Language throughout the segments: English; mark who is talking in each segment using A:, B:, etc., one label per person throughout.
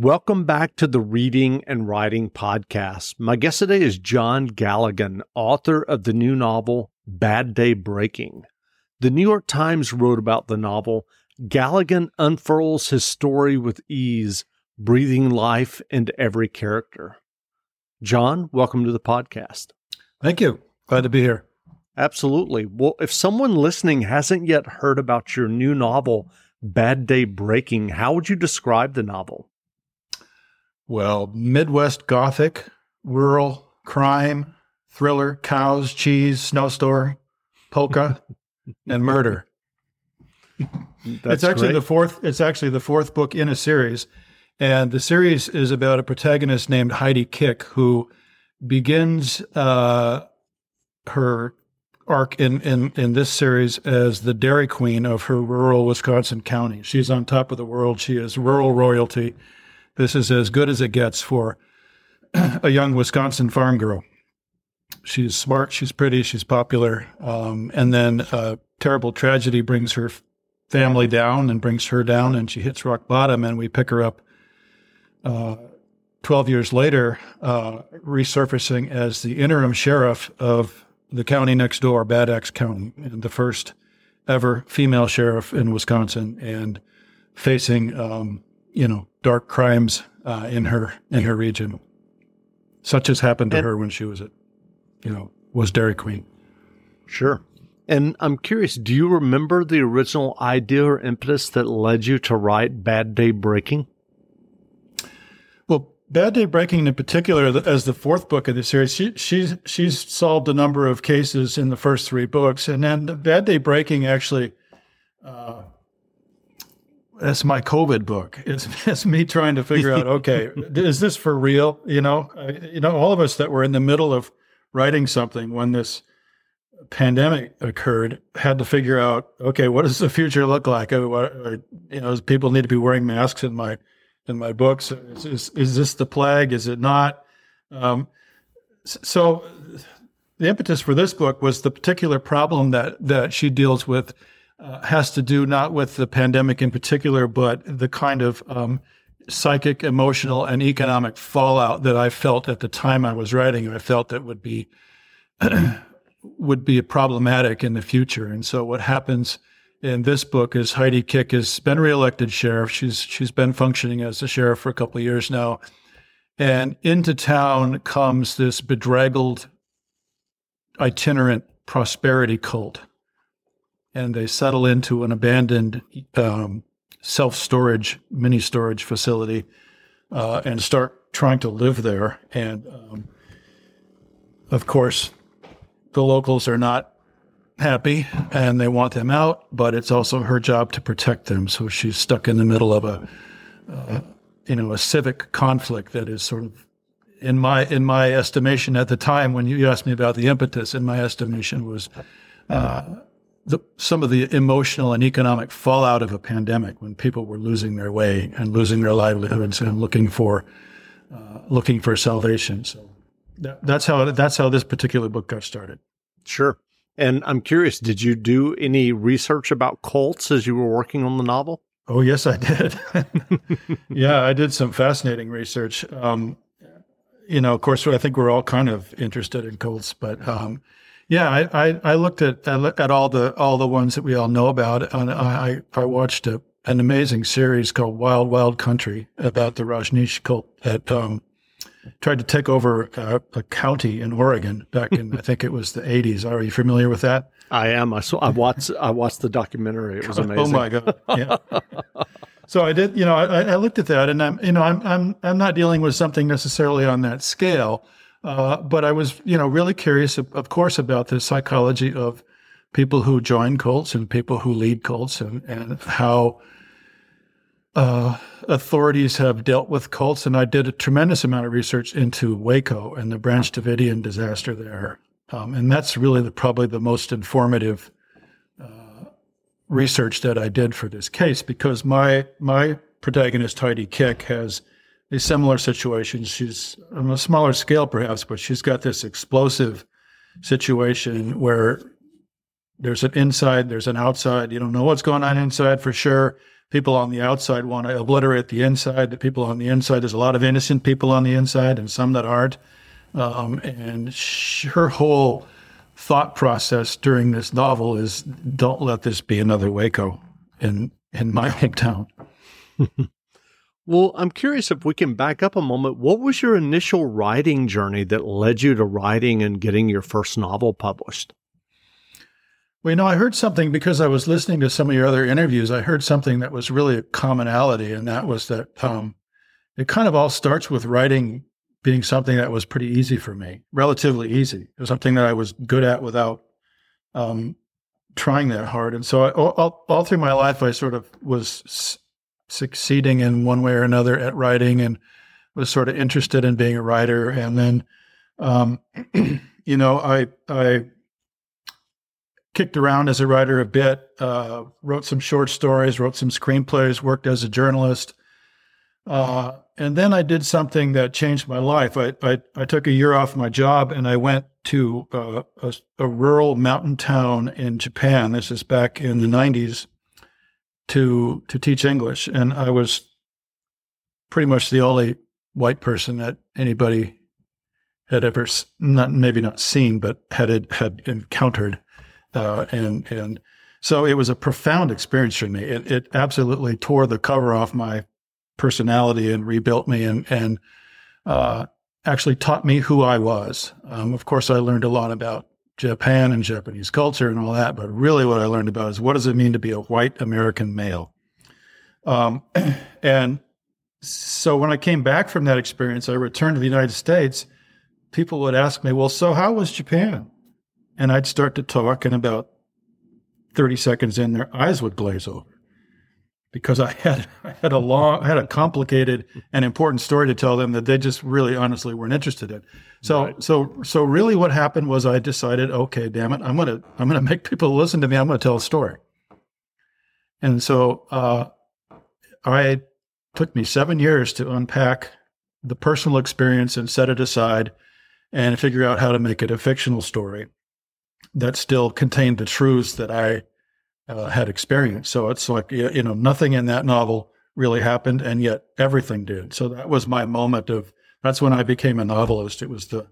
A: Welcome back to the Reading and Writing Podcast. My guest today is John Galligan, author of the new novel Bad Day Breaking. The New York Times wrote about the novel. Galligan unfurls his story with ease, breathing life into every character. John, welcome to the podcast.
B: Thank you. Glad to be here.
A: Absolutely. Well, if someone listening hasn't yet heard about your new novel, Bad Day Breaking, how would you describe the novel?
B: Well, Midwest Gothic, rural, crime, thriller, cows, cheese, snowstorm, polka, and murder. it's actually great. the fourth. It's actually the fourth book in a series, and the series is about a protagonist named Heidi Kick who begins uh, her arc in, in in this series as the Dairy Queen of her rural Wisconsin county. She's on top of the world. She is rural royalty this is as good as it gets for a young Wisconsin farm girl. She's smart, she's pretty, she's popular. Um, and then a terrible tragedy brings her family down and brings her down, and she hits rock bottom, and we pick her up. Uh, 12 years later, uh, resurfacing as the interim sheriff of the county next door, Bad Axe County, the first ever female sheriff in Wisconsin, and facing um, you know dark crimes uh, in her in her region, such as happened to and, her when she was at you know was Dairy Queen.
A: Sure. And I'm curious, do you remember the original idea or impetus that led you to write Bad Day Breaking?
B: Well, Bad Day Breaking, in particular, as the fourth book of the series, she, she's she's solved a number of cases in the first three books, and then Bad Day Breaking actually uh, that's my COVID book. It's, it's me trying to figure out, okay, is this for real? You know, you know, all of us that were in the middle of writing something when this pandemic occurred had to figure out, okay, what does the future look like? Uh, uh, you know, people need to be wearing masks in my in my books. Is, is, is this the plague? Is it not? Um, so the impetus for this book was the particular problem that that she deals with uh, has to do not with the pandemic in particular, but the kind of um, psychic, emotional, and economic fallout that I felt at the time I was writing. I felt that would be would be problematic in the future. And so, what happens in this book is Heidi Kick has been reelected sheriff. She's she's been functioning as a sheriff for a couple of years now, and into town comes this bedraggled, itinerant prosperity cult and they settle into an abandoned um, self storage, mini storage facility uh, and start trying to live there. And um, of course, the locals are not happy and they want them out, but it's also her job to protect them. So she's stuck in the middle of a, uh, you know, a civic conflict that is sort of in my in my estimation at the time when you asked me about the impetus in my estimation was uh, the, some of the emotional and economic fallout of a pandemic when people were losing their way and losing their livelihoods and looking for uh, looking for salvation. So that, that's how that's how this particular book got started.
A: Sure. And I'm curious, did you do any research about cults as you were working on the novel?
B: Oh yes, I did. yeah, I did some fascinating research. Um, you know, of course, I think we're all kind of interested in cults, but um, yeah, I, I, I, looked at at all the all the ones that we all know about, and I I watched a, an amazing series called Wild Wild Country about the Rajneesh cult that um, tried to take over a, a, county in Oregon back in I think it was the eighties. Are you familiar with that?
A: I am. I saw. I watched. I watched the documentary. It was amazing.
B: oh my god! Yeah. so I did. You know, I, I looked at that, and I'm you know I'm I'm I'm not dealing with something necessarily on that scale uh, but I was, you know, really curious, of, of, course, about the psychology of people who join cults and people who lead cults, and, and how uh, authorities have dealt with cults. And I did a tremendous amount of research into Waco and the Branch Davidian disaster there, um, and that's really the, probably the most informative uh, research that I did for this case because my my protagonist Heidi Kick has a similar situation. She's on a smaller scale, perhaps, but she's got this explosive situation where there's an inside, there's an outside. You don't know what's going on inside for sure, people on the outside want to obliterate the inside. The people on the inside, there's a lot of innocent people on the inside and some that aren't. Um, and her whole thought process during this novel is don't let this be another Waco in, in my hometown.
A: well, I'm curious if we can back up a moment. What was your initial writing journey that led you to writing and getting your first novel published?
B: Well, you know, I heard something because I was listening to some of your other interviews. I heard something that was really a commonality, and that was that um, it kind of all starts with writing being something that was pretty easy for me, relatively easy. It was something that I was good at without um, trying that hard. And so, I, all, all, through my life, I sort of was succeeding in one way or another at writing, and was sort of interested in being a writer. And then, um, you know, I I kicked around as a writer a bit, uh, wrote some short stories, wrote some screenplays, worked as a journalist. Uh, and then I did something that changed my life. I, I, I took a year off my job and I went to uh, a, a, rural mountain town in Japan. This is back in the 90s to, to teach English. And I was pretty much the only white person that anybody had ever, not maybe not seen, but had, had encountered. Uh, and and so it was a profound experience for me. It, it absolutely tore the cover off my personality and rebuilt me and and uh, actually taught me who I was. Um, of course, I learned a lot about Japan and Japanese culture and all that, but really what I learned about is what does it mean to be a white American male? Um, and so when I came back from that experience, I returned to the United States. People would ask me, "Well, so how was Japan?" and I'd start to talk, and about 30 seconds in, their eyes would glaze over because I had I had a long, I had a complicated and important story to tell them that they just really honestly weren't interested in. So right. so so really, what happened was I decided, okay, damn it, I'm gonna I'm gonna make people listen to me. I'm gonna tell a story. And so uh, I took me seven years to unpack the personal experience and set it aside and figure out how to make it a fictional story that still contained the truths that I uh, had experienced. So it's like, you know, nothing in that novel really happened, and yet everything did. So that was my moment of, that's when I became a novelist. It was the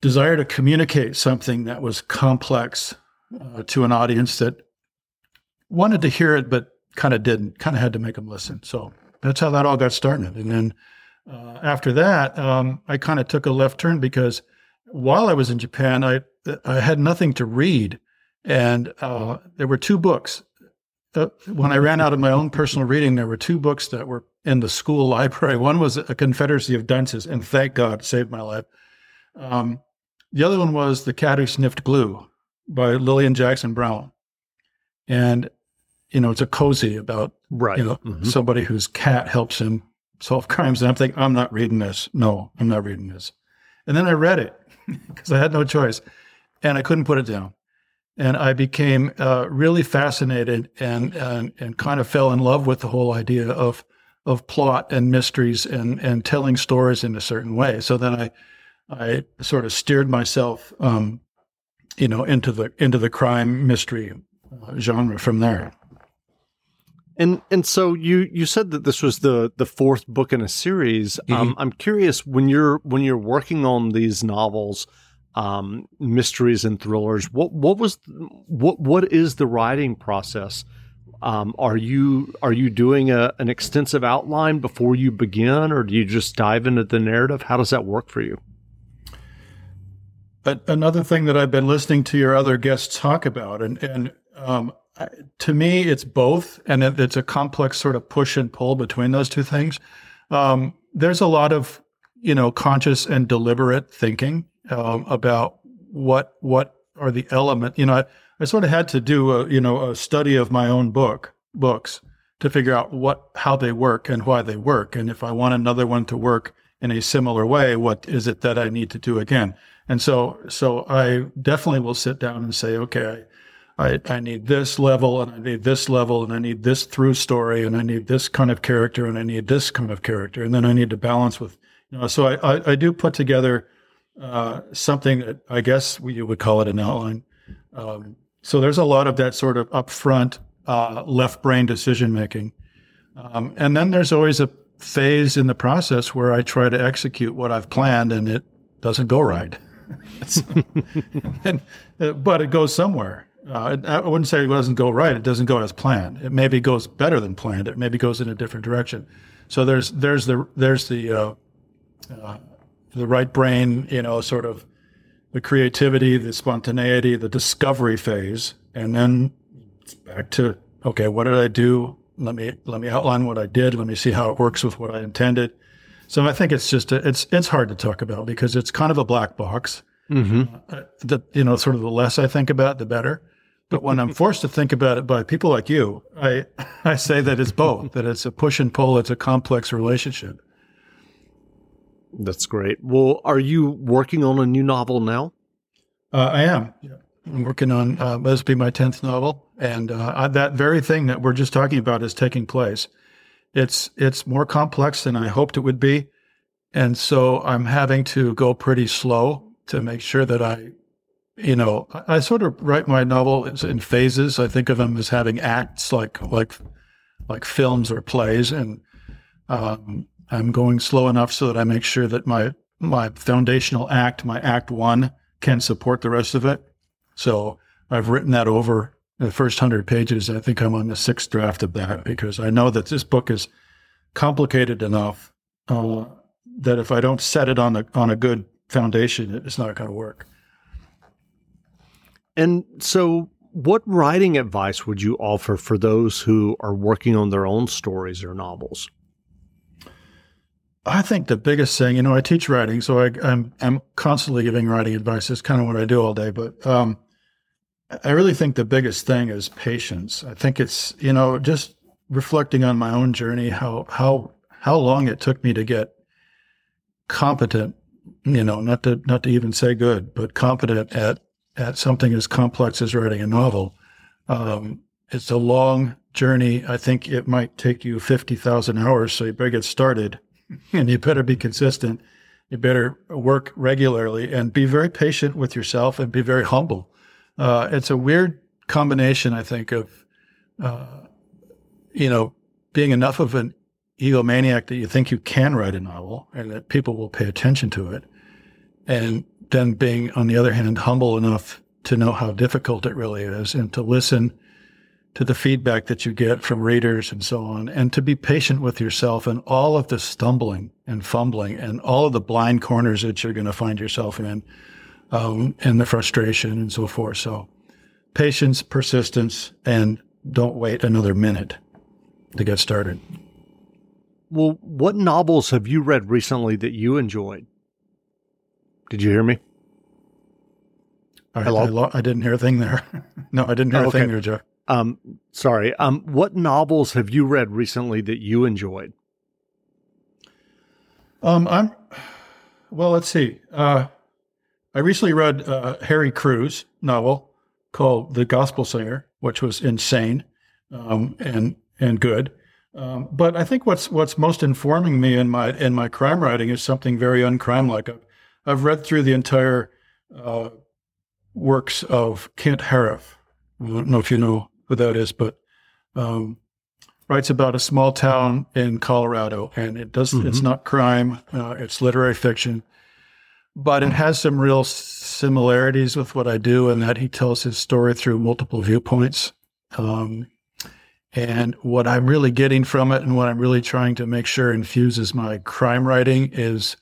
B: desire to communicate something that was complex uh, to an audience that wanted to hear it, but kind of didn't, kind of had to make them listen. So that's how that all got started. And then uh, after that, um, I kind of took a left turn because while I was in Japan, I I had nothing to read, and uh, there were two books. Uh, when I ran out of my own personal reading, there were two books that were in the school library. One was A Confederacy of Dunces, and thank God, saved my life. Um, the other one was The Cat Who Sniffed Glue by Lilian Jackson Braun, and you know it's a cozy about
A: right.
B: you know mm-hmm. somebody whose cat helps him solve crimes. And I'm thinking, I'm not reading this. No, I'm not reading this. And then I read it because I had no choice and I couldn't put it down. And I became uh, really fascinated and, and and kind of fell in love with the whole idea of of plot and mysteries and and telling stories in a certain way. So then I I sort of steered myself, um, you know, into the into the crime mystery uh, genre from there.
A: And and so you you said that this was the the fourth book in a series. Mm-hmm. Um, I'm curious when you're when you're working on these novels um, mysteries and thrillers. What what was what what is the writing process? Um, are you are you doing a, an extensive outline before you begin, or do you just dive into the narrative? How does that work for you?
B: But another thing that I've been listening to your other guests talk about, and and um, to me, it's both, and it, it's a complex sort of push and pull between those two things. Um, there's a lot of you know conscious and deliberate thinking um, about what what are the element. You know, I, I sort of had to do a you know a study of my own book books to figure out what how they work and why they work, and if I want another one to work in a similar way, what is it that I need to do again? And so so I definitely will sit down and say, okay. I, I need this level and I need this level and I need this through story and I need this kind of character and I need this kind of character. And then I need to balance with, you know, so I, I, I do put together uh, something that I guess we would call it an outline. Um, so there's a lot of that sort of upfront uh, left brain decision making. Um, and then there's always a phase in the process where I try to execute what I've planned and it doesn't go right. and, uh, but it goes somewhere. Uh, I wouldn't say it doesn't go right. It doesn't go as planned. It maybe goes better than planned. It maybe goes in a different direction. So there's there's the there's the uh, uh, the right brain, you know, sort of the creativity, the spontaneity, the discovery phase, and then it's back to okay, what did I do? Let me let me outline what I did. Let me see how it works with what I intended. So I think it's just a, it's it's hard to talk about because it's kind of a black box. Mm-hmm. Uh, the you know sort of the less I think about, it, the better. But when I'm forced to think about it by people like you, I I say that it's both. That it's a push and pull. It's a complex relationship.
A: That's great. Well, are you working on a new novel now?
B: Uh, I am. Yeah. I'm working on uh, this will be my tenth novel, and uh, that very thing that we're just talking about is taking place. It's it's more complex than I hoped it would be, and so I'm having to go pretty slow to make sure that I, you know, I, I sort of write my novel in phases. I think of them as having acts, like like like films or plays, and um, I'm going slow enough so that I make sure that my my foundational act, my act one, can support the rest of it. So I've written that over the first hundred pages. I think I'm on the sixth draft of that because I know that this book is complicated enough uh, that if I don't set it on a on a good foundation, it's not going to work.
A: And so, what writing advice would you offer for those who are working on their own stories or novels?
B: I think the biggest thing, you know, I teach writing, so I, am I'm, I'm constantly giving writing advice. It's kind of what I do all day. But um, I really think the biggest thing is patience. I think it's you know just reflecting on my own journey, how how how long it took me to get competent. You know, not to not to even say good, but competent at at something as complex as writing a novel. Um, it's a long journey. I think it might take you fifty thousand hours, so you better get started and you better be consistent. You better work regularly and be very patient with yourself and be very humble. Uh, it's a weird combination, I think, of, uh, you know, being enough of an egomaniac that you think you can write a novel and that people will pay attention to it. And then being, on the other hand, humble enough to know how difficult it really is and to listen to the feedback that you get from readers and so on, and to be patient with yourself and all of the stumbling and fumbling and all of the blind corners that you're going to find yourself in, um, and the frustration and so forth. So, patience, persistence, and don't wait another minute to get started.
A: Well, what novels have you read recently that you enjoyed? Did you hear me?
B: I, Hello? I, I didn't hear a thing there. no, I didn't hear oh, okay. a thing there, Joe.
A: Um, sorry. Um, what novels have you read recently that you enjoyed?
B: Um, I'm well. Let's see. Uh, I recently read uh, Harry Crews novel called The Gospel Singer, which was insane um, and and good. Um, but I think what's what's most informing me in my in my crime writing is something very uncrime-like. I've, I've read through the entire uh, works of Kent Haruf. I don't know if you know is, but um, writes about a small town in Colorado, and it does. Mm-hmm. It's not crime; uh, it's literary fiction, but it has some real similarities with what I do, in that he tells his story through multiple viewpoints. Um, and what I'm really getting from it, and what I'm really trying to make sure infuses my crime writing, is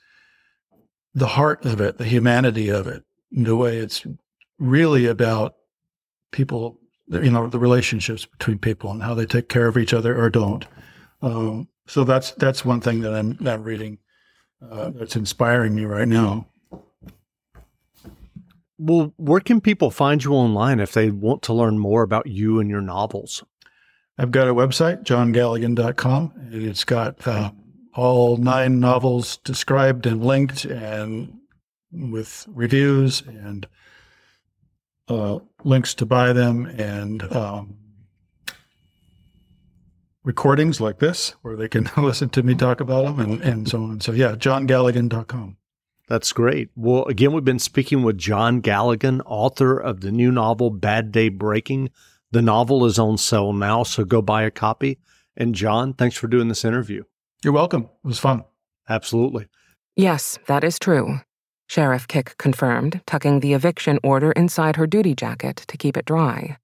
B: the heart of it, the humanity of it, the way it's really about people you know the relationships between people and how they take care of each other or don't. Um, so that's that's one thing that I'm that I'm reading uh, that's inspiring me right now.
A: Well, where can people find you online if they want to learn more about you and your novels?
B: I've got a website, johngalligan.com, and it's got uh, all nine novels described and linked and with reviews and uh, links to buy them and um, recordings like this where they can listen to me talk about them and, and so on. So, yeah, johngalligan.com.
A: That's great. Well, again, we've been speaking with John Galligan, author of the new novel Bad Day Breaking. The novel is on sale now, so go buy a copy. And John, thanks for doing this interview.
B: You're welcome. It was fun.
A: Absolutely.
C: Yes, that is true. Sheriff Kick confirmed, tucking the eviction order inside her duty jacket to keep it dry.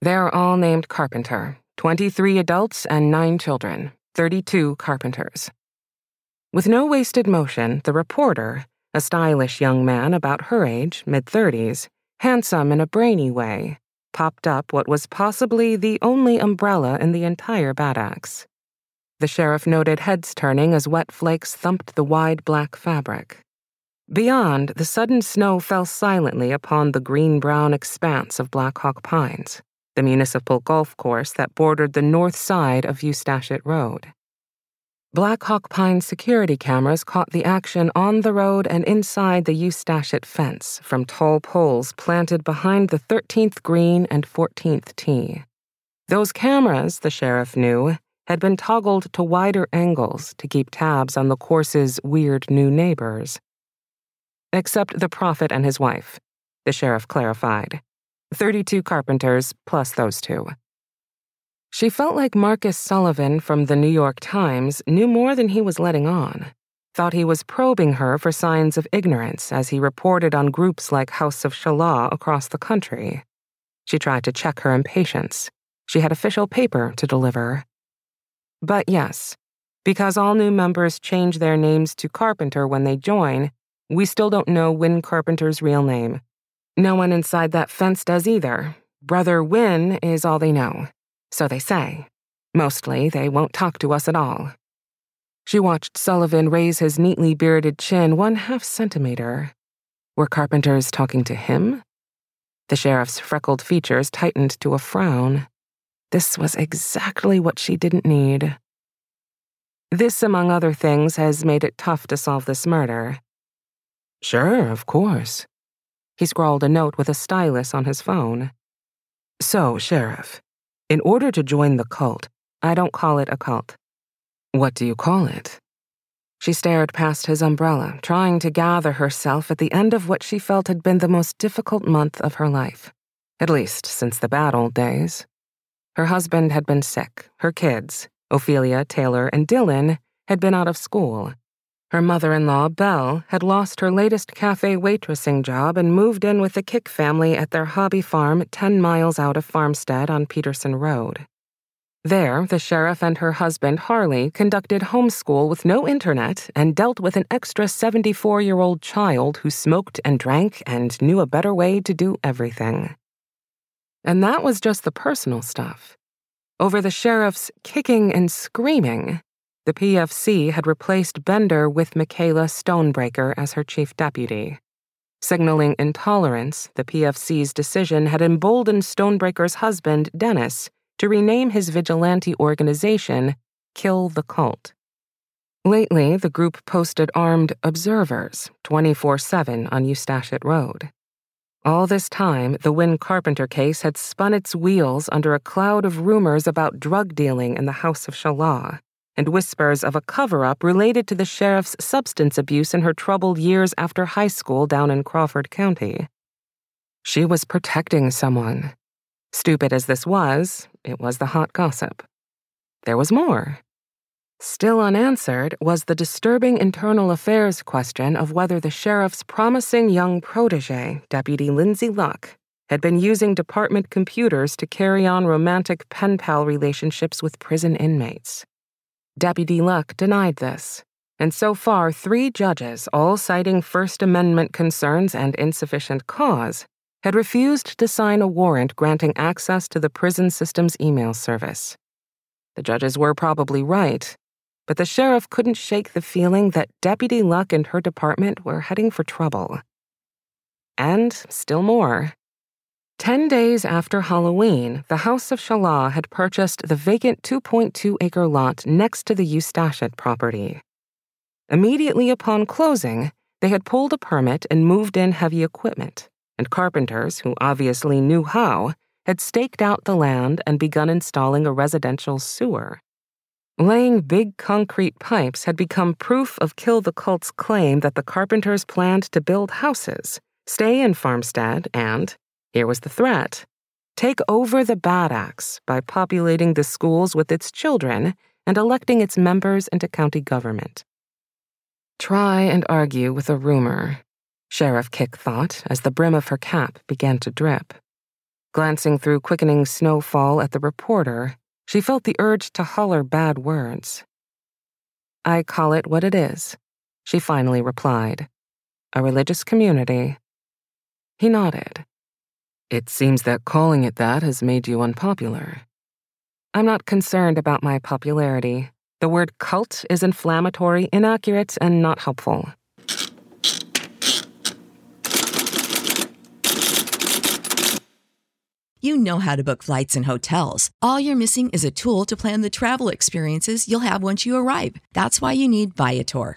C: They're all named Carpenter 23 adults and 9 children, 32 Carpenters. With no wasted motion, the reporter, a stylish young man about her age, mid 30s, handsome in a brainy way, popped up what was possibly the only umbrella in the entire Bad Axe. The sheriff noted heads turning as wet flakes thumped the wide black fabric. Beyond, the sudden snow fell silently upon the green brown expanse of Black Hawk Pines, the municipal golf course that bordered the north side of Eustachet Road. Black Hawk Pine security cameras caught the action on the road and inside the Eustachet fence from tall poles planted behind the 13th green and 14th tee. Those cameras, the sheriff knew, had been toggled to wider angles to keep tabs on the course's weird new neighbors. Except the prophet and his wife, the sheriff clarified. 32 carpenters plus those two. She felt like Marcus Sullivan from the New York Times knew more than he was letting on, thought he was probing her for signs of ignorance as he reported on groups like House of Shalah across the country. She tried to check her impatience. She had official paper to deliver. But yes, because all new members change their names to Carpenter when they join, we still don't know Win Carpenter's real name. No one inside that fence does either. Brother Win is all they know. So they say. Mostly, they won't talk to us at all. She watched Sullivan raise his neatly bearded chin one half centimeter. Were carpenters talking to him? The sheriff's freckled features tightened to a frown. This was exactly what she didn't need. This, among other things, has made it tough to solve this murder. Sure, of course. He scrawled a note with a stylus on his phone. So, Sheriff, in order to join the cult, I don't call it a cult. What do you call it? She stared past his umbrella, trying to gather herself at the end of what she felt had been the most difficult month of her life, at least since the bad old days. Her husband had been sick, her kids, Ophelia, Taylor, and Dylan, had been out of school. Her mother in law, Belle, had lost her latest cafe waitressing job and moved in with the Kick family at their hobby farm 10 miles out of Farmstead on Peterson Road. There, the sheriff and her husband, Harley, conducted homeschool with no internet and dealt with an extra 74 year old child who smoked and drank and knew a better way to do everything. And that was just the personal stuff. Over the sheriff's kicking and screaming, the PFC had replaced Bender with Michaela Stonebreaker as her chief deputy. Signaling intolerance, the PFC's decision had emboldened Stonebreaker's husband, Dennis, to rename his vigilante organization Kill the Cult. Lately, the group posted armed observers 24 7 on Eustachet Road. All this time, the Win Carpenter case had spun its wheels under a cloud of rumors about drug dealing in the House of Shalah and whispers of a cover up related to the sheriff's substance abuse in her troubled years after high school down in Crawford County. She was protecting someone. Stupid as this was, it was the hot gossip. There was more. Still unanswered was the disturbing internal affairs question of whether the sheriff's promising young protege, Deputy Lindsay Luck, had been using department computers to carry on romantic pen pal relationships with prison inmates. Deputy Luck denied this, and so far, three judges, all citing First Amendment concerns and insufficient cause, had refused to sign a warrant granting access to the prison system's email service. The judges were probably right, but the sheriff couldn't shake the feeling that Deputy Luck and her department were heading for trouble. And still more, Ten days after Halloween, the House of Shalah had purchased the vacant 2.2 acre lot next to the Eustachet property. Immediately upon closing, they had pulled a permit and moved in heavy equipment, and carpenters, who obviously knew how, had staked out the land and begun installing a residential sewer. Laying big concrete pipes had become proof of Kill the Cult's claim that the carpenters planned to build houses, stay in Farmstead, and, here was the threat take over the Bad Axe by populating the schools with its children and electing its members into county government. Try and argue with a rumor, Sheriff Kick thought as the brim of her cap began to drip. Glancing through quickening snowfall at the reporter, she felt the urge to holler bad words. I call it what it is, she finally replied. A religious community. He nodded. It seems that calling it that has made you unpopular. I'm not concerned about my popularity. The word cult is inflammatory, inaccurate, and not helpful.
D: You know how to book flights and hotels. All you're missing is a tool to plan the travel experiences you'll have once you arrive. That's why you need Viator.